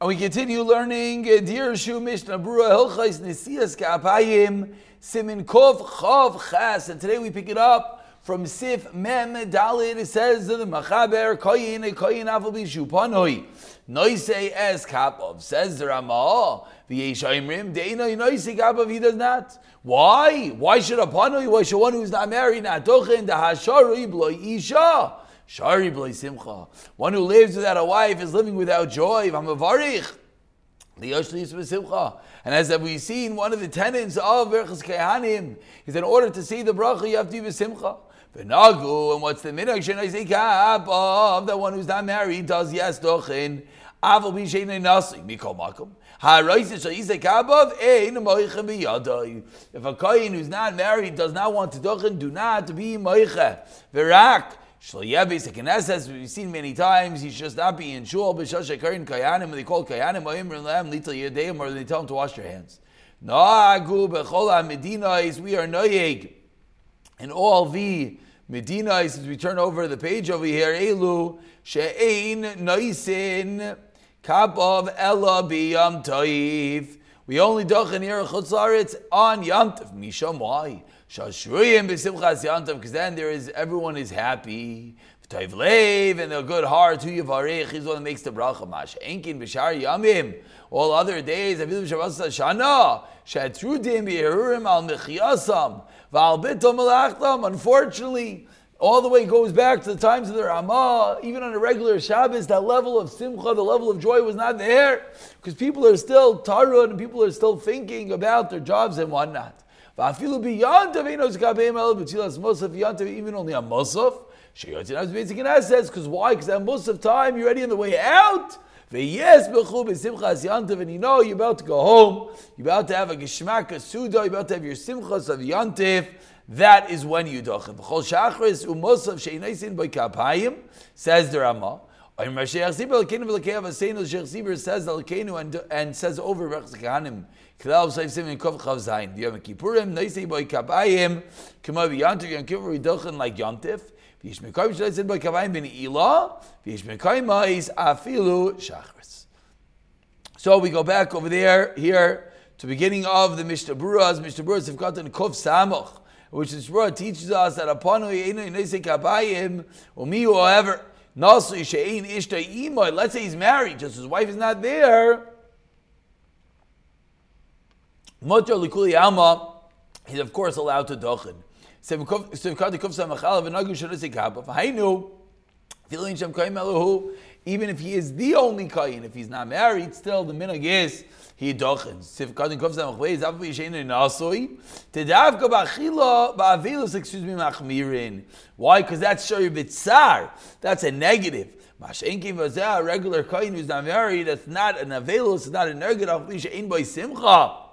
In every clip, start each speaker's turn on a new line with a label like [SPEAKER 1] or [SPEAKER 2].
[SPEAKER 1] And we continue learning uh, Dirshu Mishnah Berurah Hilchais Nesias Kapayim Simin Kov Chav Chas. And today we pick it up from Sif Mem Dalit. It says the Machaber Koyin Koyin Avabi Shupanoi Noise Es Kapov. Says the Ramah V'yesh Aimrim Deina Noise Kapov. He does not. Why? Why should a Panoi? Why should one who's not married not Tochin the Hasharui Bloy Isha? Shari b'lei simcha. One who lives without a wife is living without joy. V'hamavarich. And as we've seen, one of the tenets of Berchas Kehanim is in order to see the bracha, you have to be simcha. V'nagu, and what's the minhag shenai of the one who's not married does yes dochin. Aval b'shenai nasi mikol makom. Ha'roises shayisek abav ein moicha biyadai. If a kohen who's not married does not want to dochin, do not be moicha. V'rak. Shloyebis Knesset, we've seen many times, he should not be in shul, b'shosh kayanim, when they call kayanim, ma'im lam lital yedeim, or they tell him to wash their hands. Na'agu medina is we are noyeg. And all the Medina, as we turn over the page over here, Elu, she'ein noisin, kapav ella biyam toiv. We only doch here chutzaritz on yantiv. Misham, why? Shashruyim b'simchas yantav, because then there is everyone is happy. V'tayv leiv and a good heart. Who yivarech? The one that makes the bracha. Mash enkin b'shar yamim. All other days, avilu b'shavas shana. Shatrudim b'yerurim al mechiyasam. V'al bitom malachtam. Unfortunately, all the way goes back to the times of the Ramah, even on a regular Shabbos, that level of simcha, the level of joy was not there, because people are still tarud and people are still thinking about their jobs and whatnot. Va'afilu beyond Tavinos Kabeim El B'tzilas Musaf, beyond even only a Musaf. Sheyotin basic in assets, because why? Because at Musaf time, you're ready on the way out. Yes, b'chu b'simchas yantiv, and you know you're about to go home. You're about to have a geshmak, a suda. You're about to have your simchas of yantiv. That is when you dochim. B'chol shachris u'mosav she'inaisin kapayim, says the Ramah. Says and, and says over Rechz Kahanim Like. So we go back over there here to beginning of the Mishnah Buras. Mishnah Buras have gotten Kov Samoch, which is Burah teaches us that upon Yeinu Neisei Kabayim Umi whoever Nasu Shein Ishta. Let's say he's married, just his wife is not there. Motor likuli alma, he's of course allowed to dochin. Even if he is the only kain, if he's not married, still the minhag is he machmirin. Why? Because that's shari bitzar. That's a negative. A regular kain who's not married. That's not an avilus. It's not a simcha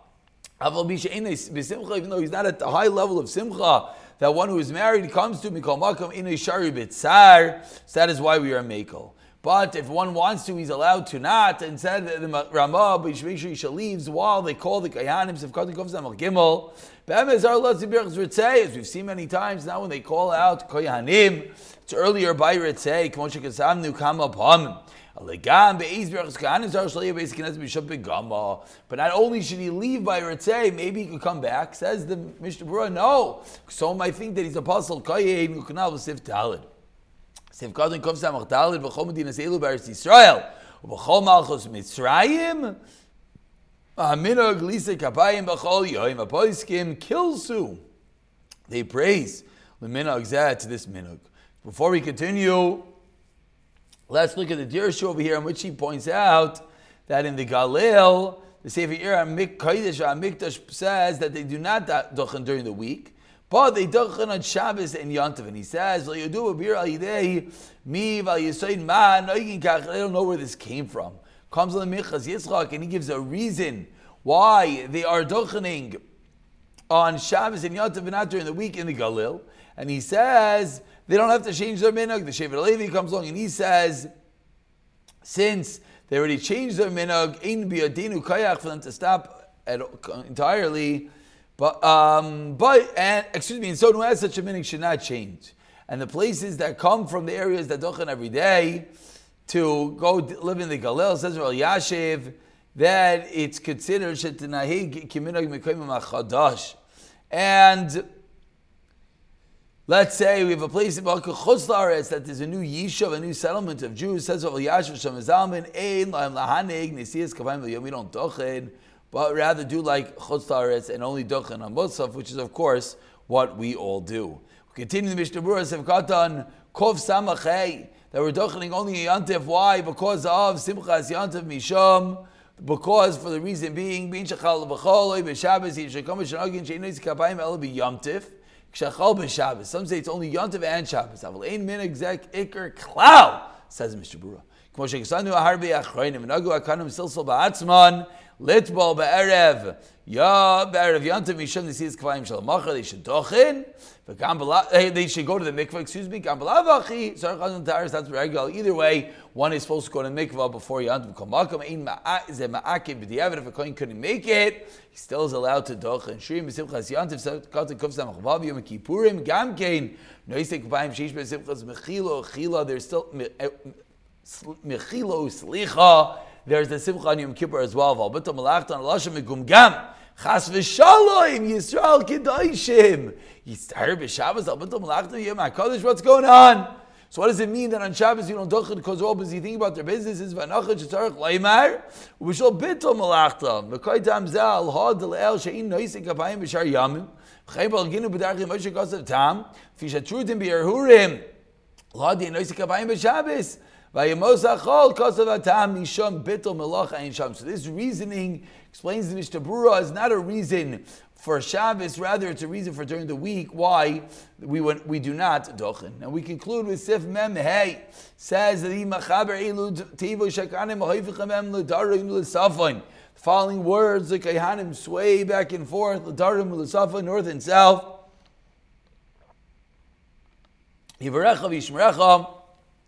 [SPEAKER 1] even though he's not at the high level of simcha, that one who is married comes to mikol makam in a shari bitzar. So that is why we are makel. But if one wants to, he's allowed to not. And said the Ramah, but make sure he leaves while they call the kayanim sefkatim kov samach gimel. As we've seen many times now, when they call out kayanim, it's earlier by ritzei. Kasamnu kama pam. But not only should he leave by Ritzay, maybe he could come back. Says the Mishnah Berurah, no. Some might think that he's apostle. Sif Kadin Kov Samach Talid B'chol Medina Seilu Beres Yisrael B'chol Malchus Mitzrayim Aminog Lisa Kapayim B'chol Yoim Apoiskim Kilsu. They praise the minhag zeh to this minhag. Before we continue, Let's look at the Dirshu over here, in which he points out that in the Galil, the Sefer Ir Mikdash says that they do not duchen during the week, but they duchen on Shabbos and Yontav. And he says, They don't know where this came from. Comes on the Minchas Yitzchak, and he gives a reason why they are duchening on Shabbos and Yontav and not during the week in the Galil. And he says, they don't have to change their minhag. The Shevet Levi comes along and he says, since they already changed their minhag, ein biadinu kayak for them to stop at, entirely. But um, but and excuse me, and so who has such a minhag should not change. And the places that come from the areas that dochan every day, to go live in the Galil, says Rav Yashiv, that it's considered shetinahig kiminag mekoyim chadash. And let's say we have a place in Chutz that there's a new yishuv, a new settlement of Jews. Says. We don't dochin, but rather do like Chutz and only dochin on Musaf, which is of course what we all do. We continue the Mishnah Berurah Sevkatan Kov Samachei that we're dochening only Yantif. Why? Because of Simchas Yantif Misham because for the reason being, bin shachal b'choloi b'shabbos yishakam b'shanogin sheinois kapayim el b'yomtiv k'shachal b'shabbos. Some say it's only yomtiv and Shabbos. Avol ein min exek iker klau says Mr. Bura. Kmo shekasanu aharbi achroinim v'nagu akanim silsol ba'atzman Litbol be'erev. Ya be'erev yantiv mishum nisis kavayim shel macha. They should tochin. They should go to the mikvah, excuse me. That's regular. Either way, one is supposed to go to the mikvah before yantiv kamakam. Ein ma'azeh ma'akim b'diavet If a kohen couldn't make it, he still is allowed to tochin. Shrim b'simchas yantiv katzik kuf samach vav yom kippurim gamkein. Noisek kavayim sheish b'simchas mechilo chila. There's still mechilo slicha. There's the simcha on Yom Kippur as well. V'albita malachtan alashem megumgam. Chas v'shalom Yisrael kedoshim. Yistar b'Shabbos albita malachtan Yom HaKadosh. What's going on? So what does it mean that on Shabbos you don't dochid because all busy thinking about their businesses? V'anachad shetzarech leimar u'b'shol bitol malachtam v'koy tam zal had l'el she'in noisik apayim b'shar yamim v'chay balginu b'darchim moshe kosav tam v'fi shatrutim b'yerhurim l'hadi noisik apayim b'Shabbos so this reasoning explains the Mishnah Berurah is not a reason for Shabbos, rather it's a reason for during the week why we we do not dochen. And we conclude with Sif Mem Hey says that he machaber elud tivo shakanim hoifechamem l'darim l'safon. Following words the kayhanim sway back and forth l'darim l'safon north and south. Yivarecha v'yishmerecha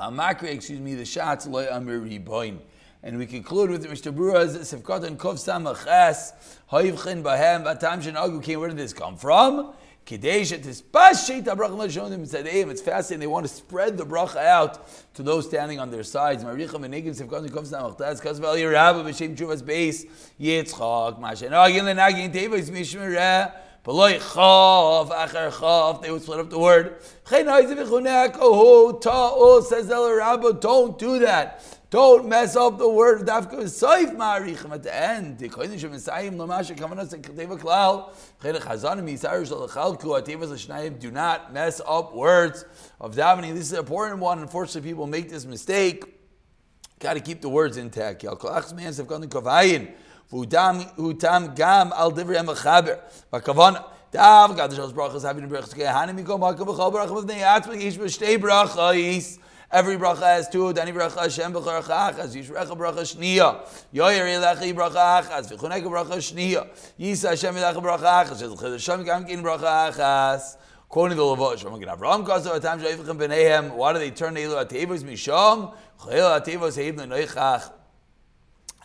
[SPEAKER 1] excuse me, the shots loy amir riboin. And we conclude with Mr. Berurah's Sivkot and Kov Samachas, Hoivchin Bahem, Batam Shenagu came. Where did this come from? It's fasting. They want to spread the bracha out to those standing on their sides. Lenagin Tevis Mishmereh. They would split up the word. Says don't do that. Don't mess up the word dafka saif ma'arichim at the end. The koyin shem mesayim lamasha kavanas and keteva klal. Chen chazan misar shal. Do not mess up words of davening. This is an important one. Unfortunately, people make this mistake. Got to keep the words intact. Yal kolachs man sev gone kavayin. Hutam gam al divrei mechaber. Vakavana. Dav gadashos brachas having brachas kehanim mikom hakav b'chol brachas v'nei atzmik ish b'shtei brachas. Every bracha has two. Dani bracha Hashem b'characha achas. Yishrecha bracha shniya. Yoyer elecha bracha achas. V'chuneka bracha shniya. Yisa Hashem elecha bracha achas. Yizchid Hashem gam kin bracha achas. Quoting the Lavosh, Ginav Ram Kasav Atam Shaifachim B'neihem. Why do they turn Eilu Atevos Misham? Chayil Atevos Heib Neichach.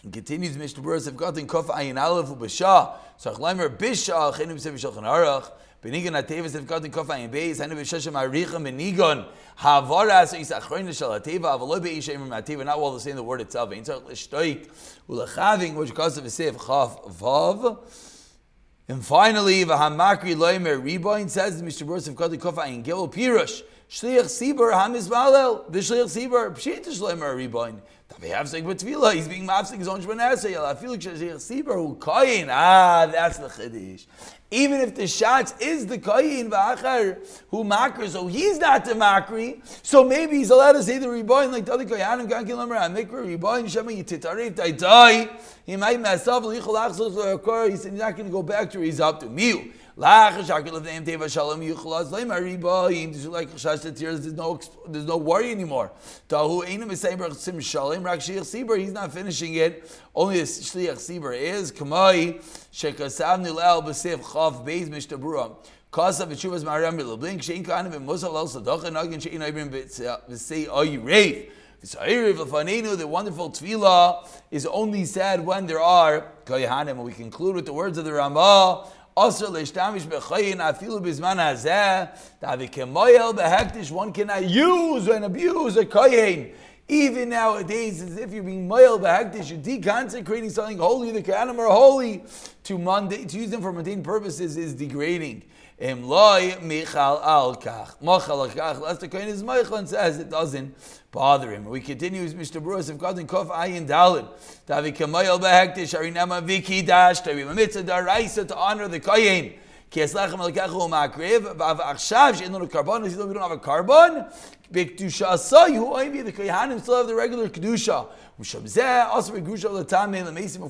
[SPEAKER 1] And continues Mishnah Berurah have gotten Kof Ayin Aleph Ubashah. So Achlaimer Bishah Chenim Sev Shulchan Aruch. Benigan Ateva have gotten Kof Ayin Beis. Hanu Bishashem Aricha Benigan. Havaras Is Achroin Shal Ateva. Avalo Beishem Ateva. Not while saying the word itself. Ein L'Shtoik Ulachaving which causes of a Sev Chaf Vav. And finally, Vahamakri Loimer Reboin says Mr. Berurah have gotten Kof Ayin Gil Pirush. Shliach Sibur Hamizbalel. The Shliach Sibur Pshit Shloimer Reboin. He's being mafsik his own koyin. Ah, that's the chiddush. Even if the shots is the koyin v'achar who makri, so he's not the makri. So maybe he's allowed to say the reborn like the other koyanim kan kilomer amikra reborn shema yititarif die. He might mess up. He said he's not going to go back to. He's up to miu. There's no there's no worry anymore. He's not finishing it. Only the Shliach Sibur is Kamai Shekasav Nilel B'Sev Chav Beis Mishtabura. Kasa v'shuvas ma'aram b'lblink shein kahanim v'musal el sadocha nagin shein oibrim v'sei oy reif. The wonderful tefillah is only said when there are koyahanim. And we conclude with the words of the Ramah. Also, leishtamish bechayin afilu bizman hazeh. Davi kemoyel behektish. One cannot use and abuse a koyin. Even nowadays, as if you're being moyel behektish, you're deconsecrating something holy. The kohanim are holy. To, mundane, to use them for mundane purposes is degrading. Im loy michal al kach. Mochal al kach. Lester Kohen is moichal and says it doesn't bother him. We continue with Mr. Bruce of God in Kof Ayin Dalin. Tavi kamayel behektish arinama viki dash. Tavi mamitzah daraisa to honor the Kohen. Ki eslachem al kach hu makriv. Vav achshav she'in lo karbon. We don't have a carbon, bikdusha asay hu oivi. The Kohanim still have the regular kedusha. Of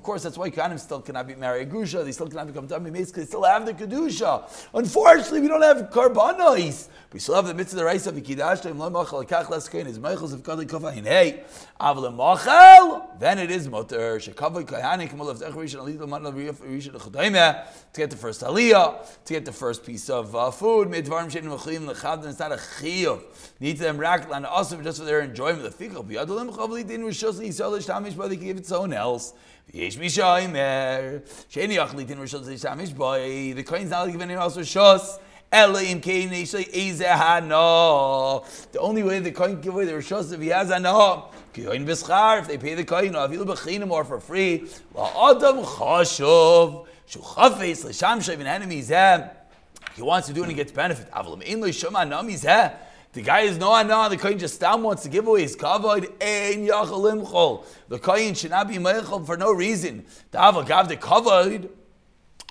[SPEAKER 1] course, that's why Kanim still cannot be married. Grusha, they still cannot become Tami because they still have the Kedusha. Unfortunately, we don't have Karbanos. We still have the mitzvah the rice of Ikidash, Lo Machal, Kach is Mechels of Kadai Kofahin. Hey, Machal, then it is Motor, Shekavai Kayanik, Mulav Zecharish, and Alito Matna Rish and Chodayme, to get the first Aliyah, to get the first piece of uh, food, Midvarm Shem Machlim, Lechavdan, it's not a Chiyuv. Need them rack, and also just for their enjoyment. The Fikal, Biadalim Chavli, Din Rishos, Ishtamish by, they can give it to someone else. Yesh Mishaymer, Sheni Achli, Din Rishos, Ishtamish by, the coin's not given him also Shos. The only way the coin can give away the rishos if he has anah. Koyin b'schar if they pay the koyin or avilu b'chinim or for free. La'adam chashuv shuchafes l'sham shayvin enemy. He wants to do and he gets benefit. Avlam in l'shama nami zeh. The guy is no anah. The kohen just down wants to give away his kavod. Ein yachalim chol. The kohen should not be meichel for no reason. The avagav the kavod.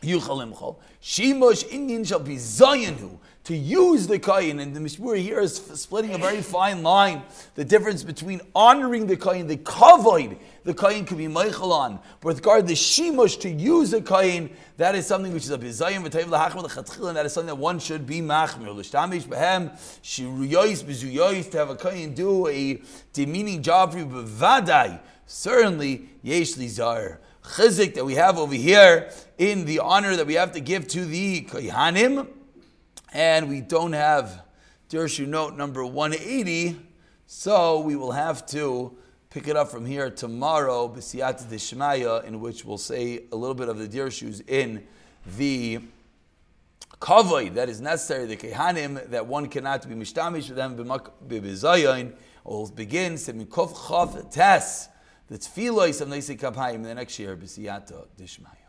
[SPEAKER 1] Yuchalimcho. Shimush Indian shall be Zayanu. To use the Kayin, and the Mishmur here is splitting a very fine line. The difference between honoring the Kayin, the Kavoid, the Kayin could be Meichel on. But with regard the Shimush, to use the Kayin, that is something which is a Bizayim, V'tayv L'Hachma L'Chatchil, and that is something that one should be Machmir. L'Shtamish Behem, Shiruyois, Bizuyois, to have a Kayin do a demeaning job for you, but Vadai, certainly, Yesh Lizar chizik that we have over here in the honor that we have to give to the Kohanim. And we don't have Dirshu note number 180, so we will have to pick it up from here tomorrow, B'siyat Dishmaya, in which we'll say a little bit of the Dirshus in the kavod that is necessary, the kehanim, that one cannot be mishtamish with them b'bizayin, will begin, semikov chav tes, the tefillah is of Kapayim the next year, B'siyata Dishmaya.